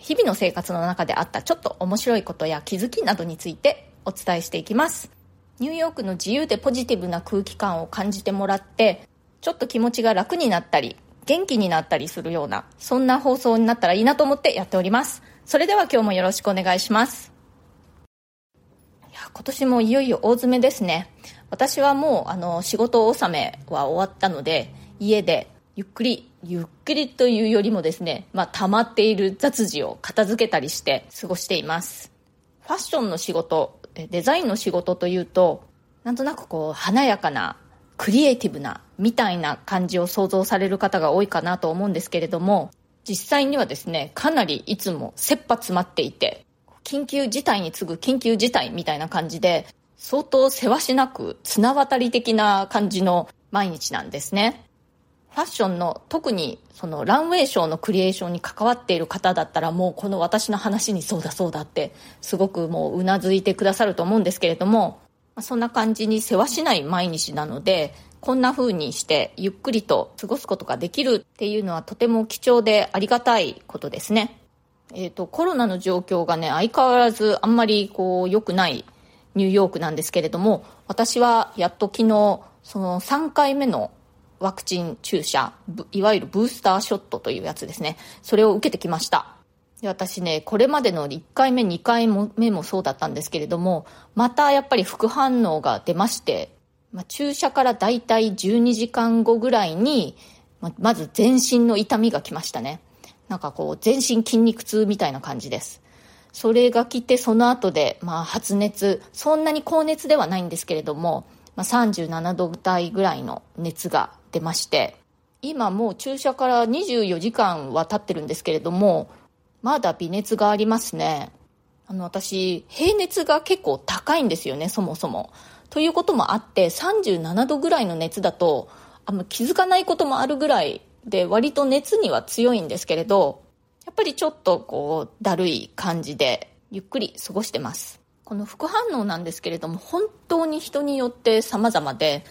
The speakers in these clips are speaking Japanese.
日々の生活の中であったちょっと面白いことや気づきなどについてお伝えしていきます。ニューヨークの自由でポジティブな空気感を感じてもらってちょっと気持ちが楽になったり元気になったりするようなそんな放送になったらいいなと思ってやっております。それでは今日もよろしくお願いします。いや今年もいよいよ大詰めですね。私はもうあの仕事納めは終わったので家でゆっくりゆっくりというよりもですね、まあ、溜まっている雑事を片付けたりして過ごしていますファッションの仕事デザインの仕事というとなんとなくこう華やかなクリエイティブなみたいな感じを想像される方が多いかなと思うんですけれども実際にはですねかなりいつも切羽詰まっていて緊急事態に次ぐ緊急事態みたいな感じで相当せわしなく綱渡り的な感じの毎日なんですね。ファッションの特にそのランウェイショーのクリエーションに関わっている方だったらもうこの私の話にそうだそうだってすごくもううなずいてくださると思うんですけれどもそんな感じに世話しない毎日なのでこんな風にしてゆっくりと過ごすことができるっていうのはとても貴重でありがたいことですね。えっ、ー、と、コロナの状況がね、相変わらずあんまりこう良くないニューヨークなんですけれども私はやっと昨日その3回目のワクチン注射いわゆるブースターショットというやつですね。それを受けてきました。で私ねこれまでの1回目2回目もそうだったんですけれどもまたやっぱり副反応が出まして、まあ、注射からだいたい12時間後ぐらいにままず全身の痛みが来ましたね。なんかこう全身筋肉痛みたいな感じです。それが来てその後で、まあ、発熱。そんなに高熱ではないんですけれども、まあ、37度台ぐらいの熱が出まして今もう注射から24時間は経ってるんですけれどもまだ微熱がありますねあの私平熱が結構高いんですよねそもそもということもあって37度ぐらいの熱だとあんま気づかないこともあるぐらいで割と熱には強いんですけれどやっぱりちょっとこう、だるい感じで、ゆっくり過ごしてます。この副反応なんですけれども、本当に人によって様々で、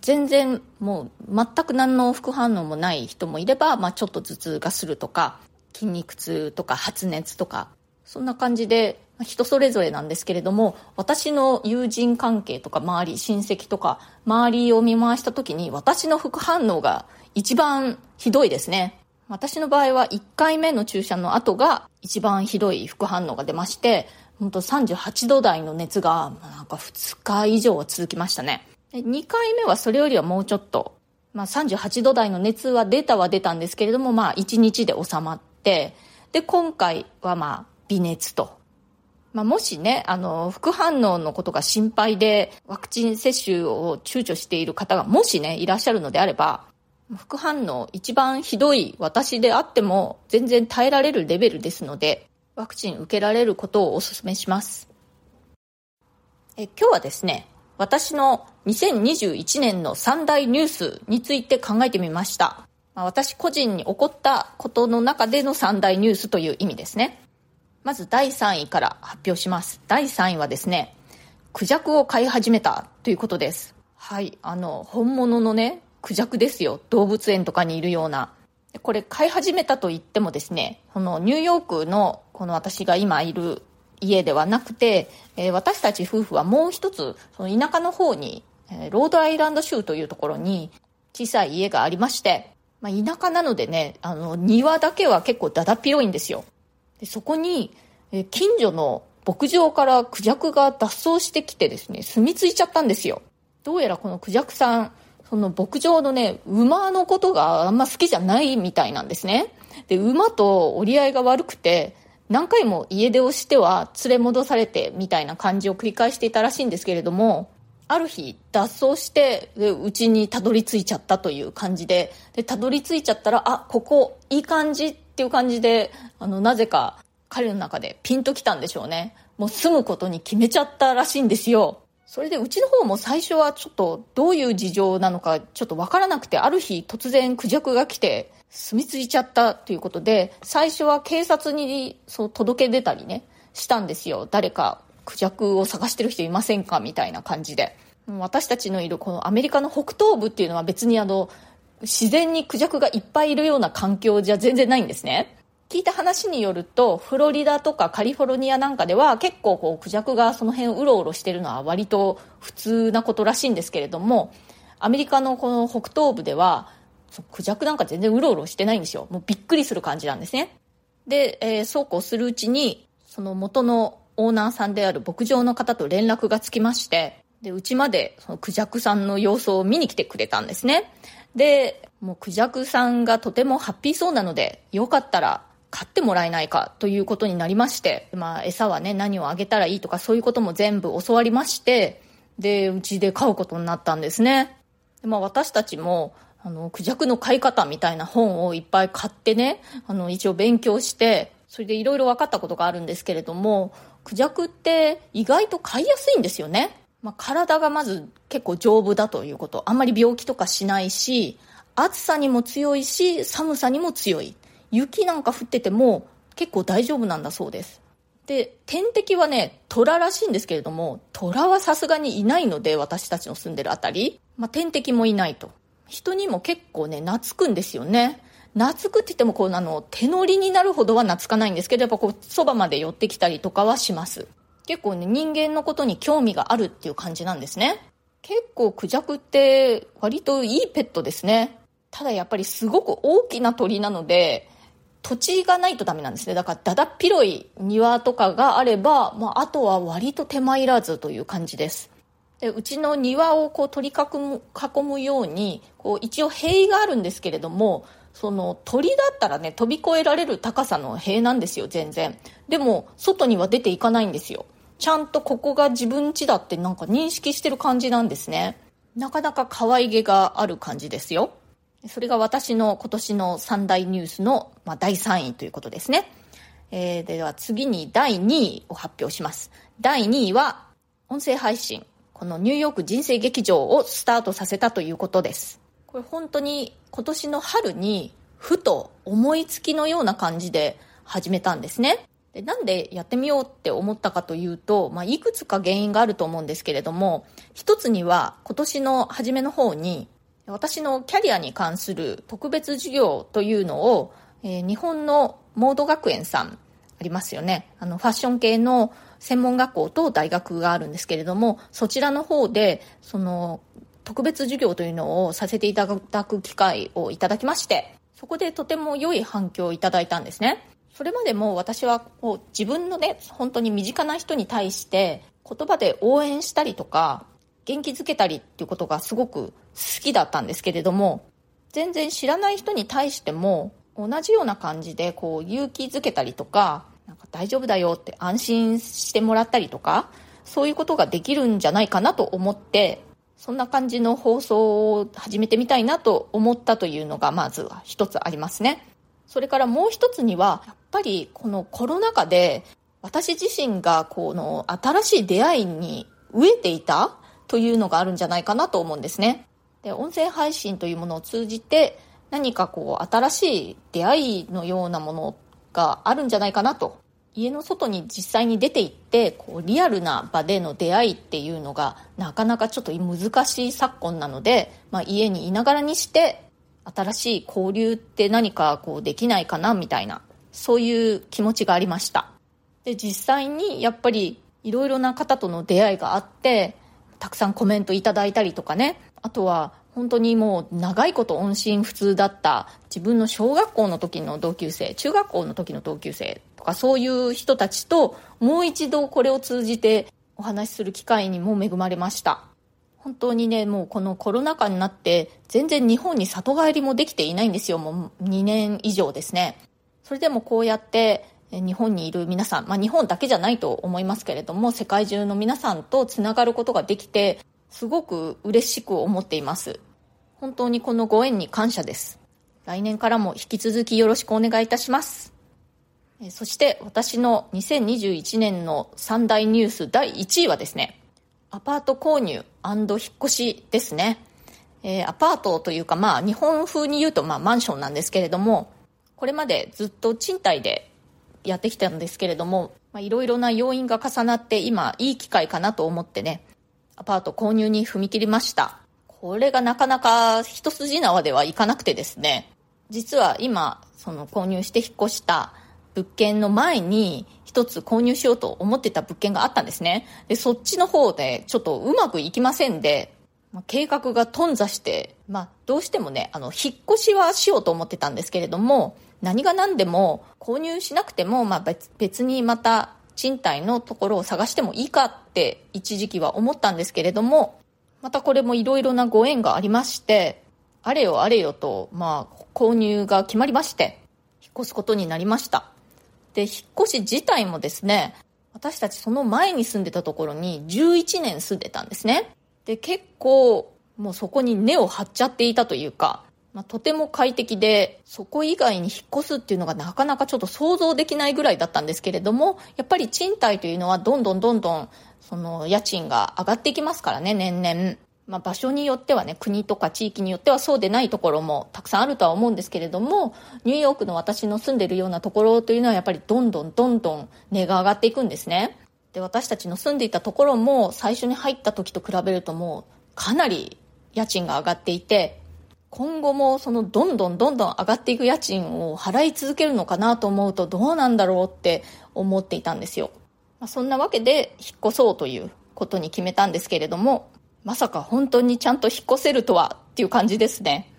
全然もう全く何の副反応もない人もいれば、まあ、ちょっと頭痛がするとか筋肉痛とか発熱とかそんな感じで人それぞれなんですけれども私の友人関係とか周り親戚とか周りを見回した時に私の副反応が一番ひどいですね。私の場合は1回目の注射の後が一番ひどい副反応が出まして、本当38度台の熱がなんか2日以上は続きましたね。2回目はそれよりはもうちょっと、まあ、38度台の熱は出たは出たんですけれども、まあ1日で収まって、で、今回はまあ微熱と。まあ、もしね、あの、副反応のことが心配でワクチン接種を躊躇している方がもしね、いらっしゃるのであれば、副反応一番ひどい私であっても全然耐えられるレベルですのでワクチン受けられることをお勧めします。え今日はですね私の2021年の三大ニュースについて考えてみました、まあ、私個人に起こったことの中での三大ニュースという意味ですね。まず第3位から発表します。第3位はですねクジャクを飼い始めたということです。はいあの本物のねクジャクですよ。動物園とかにいるような。これ飼い始めたと言ってもですねこのニューヨークのこの私が今いる家ではなくて、えー、私たち夫婦はもう一つその田舎の方に、えー、ロードアイランド州というところに小さい家がありまして、まあ、田舎なのでねあの庭だけは結構だだっ広いんですよでそこに、えー、近所の牧場からクジャクが脱走してきてですね住み着いちゃったんですよどうやらこのクジャクさんその牧場のね、馬のことがあんま好きじゃないみたいなんですね。で、馬と折り合いが悪くて、何回も家出をしては連れ戻されてみたいな感じを繰り返していたらしいんですけれども、ある日脱走してうちにたどり着いちゃったという感じででたどり着いちゃったらあここいい感じっていう感じであのなぜか彼の中でピンときたんでしょうね。もう住むことに決めちゃったらしいんですよ。それでうちの方も最初はちょっとどういう事情なのかちょっとわからなくて、ある日突然クジャクが来て住み着いちゃったということで、最初は警察にそう届け出たりね、したんですよ。誰かクジャクを探してる人いませんかみたいな感じで。私たちのいるこのアメリカの北東部っていうのは別にあの、自然にクジャクがいっぱいいるような環境じゃ全然ないんですね。聞いた話によると、フロリダとかカリフォルニアなんかでは結構こうクジャクがその辺うろうろしてるのは割と普通なことらしいんですけれども、アメリカのこの北東部では、クジャクなんか全然うろうろしてないんですよ。もうびっくりする感じなんですね。で、えー、そうこうするうちに、その元のオーナーさんである牧場の方と連絡がつきまして、で、うちまでそのクジャクさんの様子を見に来てくれたんですね。で、もうクジャクさんがとてもハッピーそうなので、よかったら買ってもらえないかということになりまして、まあ、餌はね、何をあげたらいいとかそういうことも全部教わりまして、で、うちで飼うことになったんですね。でまあ、私たちも、あの、クジャクの飼い方みたいな本をいっぱい買ってね、あの、一応勉強して、それでいろいろ分かったことがあるんですけれども、クジャクって意外と飼いやすいんですよね。まあ、体がまず結構丈夫だということ。あんまり病気とかしないし、暑さにも強いし、寒さにも強い。雪なんか降ってても結構大丈夫なんだそうです。で、天敵はね、虎らしいんですけれども、虎はさすがにいないので、私たちの住んでるあたり。まあ、天敵もいないと。人にも結構ね、懐くんですよね。懐くって言っても、こう、あの、手乗りになるほどは懐かないんですけど、やっぱこう、そばまで寄ってきたりとかはします。結構ね、人間のことに興味があるっていう感じなんですね。結構クジャクって割といいペットですね。ただやっぱりすごく大きな鳥なので、土地がないとダメなんですね。だからだだっ広い庭とかがあれば、まあ、あとは割と手間いらずという感じです。でうちの庭をこう取り囲む囲むようにこう一応塀があるんですけれどもその鳥だったらね飛び越えられる高さの塀なんですよ全然でも外には出ていかないんですよちゃんとここが自分家だってなんか認識してる感じなんですねなかなか可愛げがある感じですよそれが私の今年の三大ニュースの、まあ、第3位ということですね。えー、では次に第2位を発表します。第2位は音声配信。このニューヨーク人生劇場をスタートさせたということです。これ本当に今年の春にふと思いつきのような感じで始めたんですね。でなんでやってみようって思ったかというと、まあ、いくつか原因があると思うんですけれども、一つには今年の初めの方に私のキャリアに関する特別授業というのを、えー、日本のモード学園さんありますよね。あの、ファッション系の専門学校と大学があるんですけれども、そちらの方で、その、特別授業というのをさせていただく機会をいただきまして、そこでとても良い反響をいただいたんですね。それまでも私はこう自分のね、本当に身近な人に対して言葉で応援したりとか、元気づけたりっていうことがすごく好きだったんですけれども、全然知らない人に対しても同じような感じでこう勇気づけたりとか、大丈夫だよって安心してもらったりとか、そういうことができるんじゃないかなと思って、そんな感じの放送を始めてみたいなと思ったというのがまずは一つありますね。それからもう一つには、やっぱりこのコロナ禍で私自身がこの新しい出会いに飢えていたというのがあるんじゃないかなと思うんですね。で、音声配信というものを通じて何かこう新しい出会いのようなものがあるんじゃないかなと。家の外に実際に出て行ってこうリアルな場での出会いっていうのがなかなかちょっと難しい昨今なので、まあ、家にいながらにして新しい交流って何かこうできないかなみたいなそういう気持ちがありましたで実際にやっぱりいろいろな方との出会いがあってたくさんコメントいただいたりとかね。あとは、本当にもう長いこと音信不通だった自分の小学校の時の同級生、中学校の時の同級生とかそういう人たちともう一度これを通じてお話しする機会にも恵まれました。本当にね、もうこのコロナ禍になって全然日本に里帰りもできていないんですよ。もう2年以上ですね。それでもこうやって日本にいる皆さん、まあ、日本だけじゃないと思いますけれども世界中の皆さんとつながることができてすごく嬉しく思っています本当にこのご縁に感謝です来年からも引き続きよろしくお願いいたしますそして私の2021年の三大ニュース第1位はですね、アパート購入引っ越しですね。えー、アパートというかまあ日本風に言うとまあマンションなんですけれども、これまでずっと賃貸でやってきたんですけれども、まあいろいろな要因が重なって今いい機会かなと思ってね、アパート購入に踏み切りました。これがなかなか一筋縄ではいかなくてですね、実は今、その購入して引っ越した物件の前に一つ購入しようと思ってた物件があったんですね。で、そっちの方でちょっとうまくいきませんで、計画が頓挫して、まあ、どうしてもね、あの、引っ越しはしようと思ってたんですけれども、何が何でも購入しなくても、まあ別、別にまた賃貸のところを探してもいいかって一時期は思ったんですけれども、またこれもいろいろなご縁がありまして、あれよあれよと、まあ、購入が決まりまして、引っ越すことになりました。で、引っ越し自体もですね、私たちその前に住んでたところに11年住んでたんですね。で、結構、もうそこに根を張っちゃっていたというか、まあ、とても快適で、そこ以外に引っ越すっていうのがなかなかちょっと想像できないぐらいだったんですけれども、やっぱり賃貸というのはどんどんどんどん、その家賃が上がっていきますからね、年々。まあ、場所によってはね、国とか地域によってはそうでないところもたくさんあるとは思うんですけれども、ニューヨークの私の住んでるようなところというのはやっぱりどんどんどんどん値が上がっていくんですね。で、私たちの住んでいたところも最初に入った時と比べるともうかなり家賃が上がっていて、今後もそのどんどんどんどん上がっていく家賃を払い続けるのかなと思うとどうなんだろうって思っていたんですよ。まあ、そんなわけで引っ越そうということに決めたんですけれども、まさか本当にちゃんと引っ越せるとはっていう感じですね。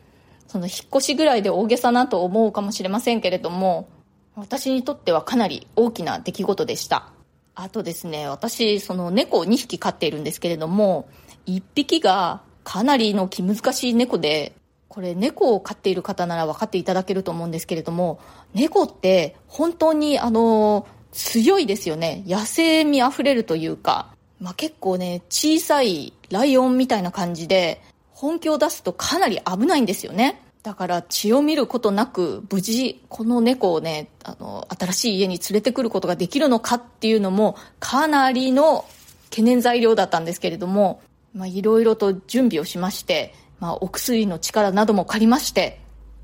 その引っ越しぐらいで大げさなと思うかもしれませんけれども、私にとってはかなり大きな出来事でした。あとですね、私、その猫を2匹飼っているんですけれども、1匹がかなりの気難しい猫で、これ猫を飼っている方なら分かっていただけると思うんですけれども、猫って本当にあの、強いですよね。野生味あふれるというか、まあ、結構ね、小さいライオンみたいな感じで、本気を出すとかなり危ないんですよね。だから血を見ることなく無事この猫をね、あの、新しい家に連れてくることができるのかっていうのもかなりの懸念材料だったんですけれども、まいろいろと準備をしまして、まあ、お薬の力なども借りまして、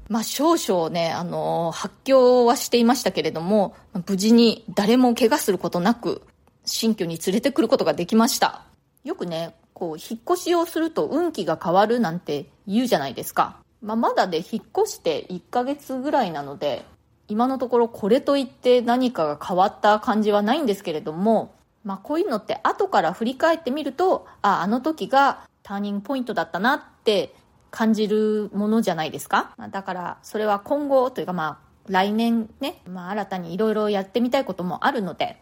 まあ、少々ね、あの、発狂はしていましたけれども、無事に誰も怪我することなく、新居に連れてくることができました。よくね、こう、引っ越しをすると運気が変わるなんて言うじゃないですか。まあ、まだで引っ越して1ヶ月ぐらいなので、今のところこれといって何かが変わった感じはないんですけれども、まあ、こういうのって後から振り返ってみると、あ、あの時がターニングポイントだったなって感じるものじゃないですか？だからそれは今後というかまあ来年ね、まあ新たにいろいろやってみたいこともあるので、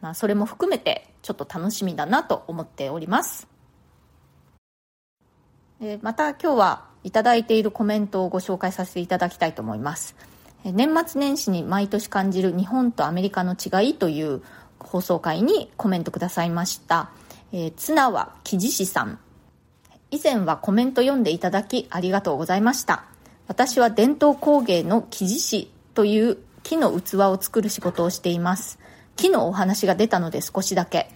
まあそれも含めてちょっと楽しみだなと思っております。でまた今日はいただいているコメントをご紹介させていただきたいと思います。年末年始に毎年感じる日本とアメリカの違いという放送回にコメントくださいました。えー、綱は木地師さん。以前はコメント読んでいただきありがとうございました。私は伝統工芸の木地師という木の器を作る仕事をしています。木のお話が出たので少しだけ。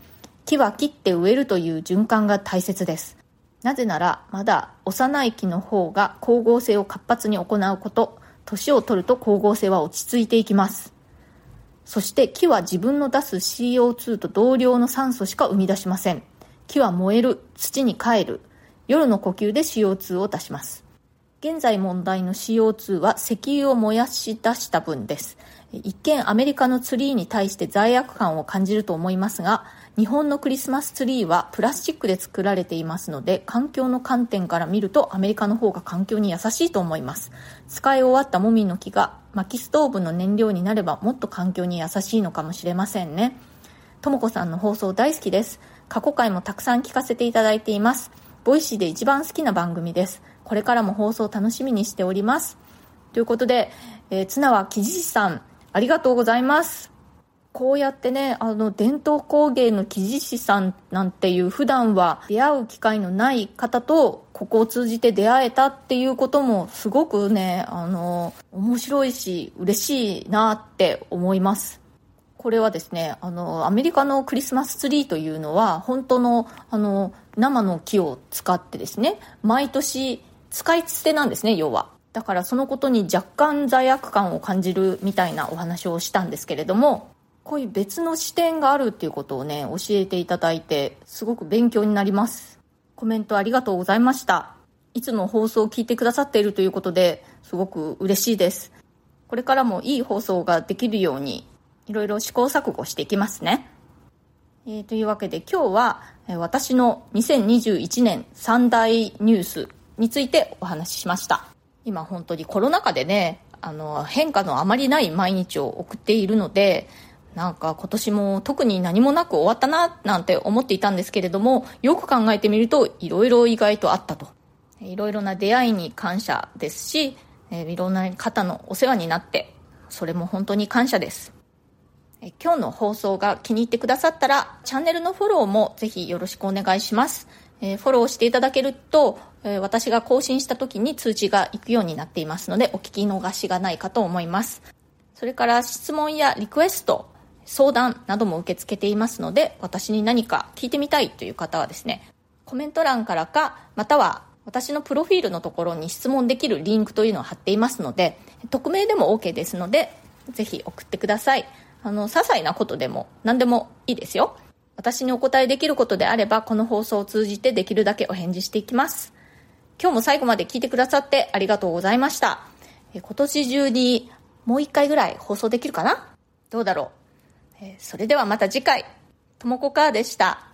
木は切って植えるという循環が大切です。なぜなら、まだ幼い木の方が光合成を活発に行うこと、年を取ると光合成は落ち着いていきます。そして木は自分の出す CO2 と同量の酸素しか生み出しません。木は燃える、土に帰る、夜の呼吸で CO2 を出します。現在問題の CO2 は石油を燃やし出した分です。一見アメリカのツリーに対して罪悪感を感じると思いますが、日本のクリスマスツリーはプラスチックで作られていますので、環境の観点から見るとアメリカの方が環境に優しいと思います。使い終わったもみの木が薪ストーブの燃料になればもっと環境に優しいのかもしれませんね。ともこさんの放送大好きです。過去回もたくさん聞かせていただいています。 Voicy で一番好きな番組です。これからも放送楽しみにしております。ということで、えー、綱は木地さん、ありがとうございます。こうやってね、あの、伝統工芸の木地師さんなんていう普段は出会う機会のない方と、ここを通じて出会えたっていうこともすごくね、あの、面白いし、嬉しいなって思います。これはですね、あの、アメリカのクリスマスツリーというのは、本当の、あの、生の木を使ってですね、毎年使い捨てなんですね、要は。だからそのことに若干罪悪感を感じるみたいなお話をしたんですけれども、こういう別の視点があるっていうことをね、教えていただいて、すごく勉強になります。コメントありがとうございました。いつも放送を聞いてくださっているということで、すごく嬉しいです。これからもいい放送ができるように、いろいろ試行錯誤していきますね。えー、というわけで今日は、え私の2021年三大ニュースについてお話ししました。今本当にコロナ禍でね、あの、変化のあまりない毎日を送っているので、なんか今年も特に何もなく終わったななんて思っていたんですけれどもよく考えてみるといろいろ意外とあったといろいろな出会いに感謝ですしいろんな方のお世話になってそれも本当に感謝です今日の放送が気に入ってくださったらチャンネルのフォローもぜひよろしくお願いしますえフォローしていただけるとえ私が更新した時に通知が行くようになっていますのでお聞き逃しがないかと思いますそれから質問やリクエスト相談なども受け付けていますので、私に何か聞いてみたいという方はですね、コメント欄からか、または私のプロフィールのところに質問できるリンクというのを貼っていますので、匿名でも OK ですので、ぜひ送ってください。あの、些細なことでも何でもいいですよ。私にお答えできることであれば、この放送を通じてできるだけお返事していきます。今日も最後まで聞いてくださってありがとうございました。今年中にもう一回ぐらい放送できるかな？どうだろう？えそれではまた次回、ともこかーでした。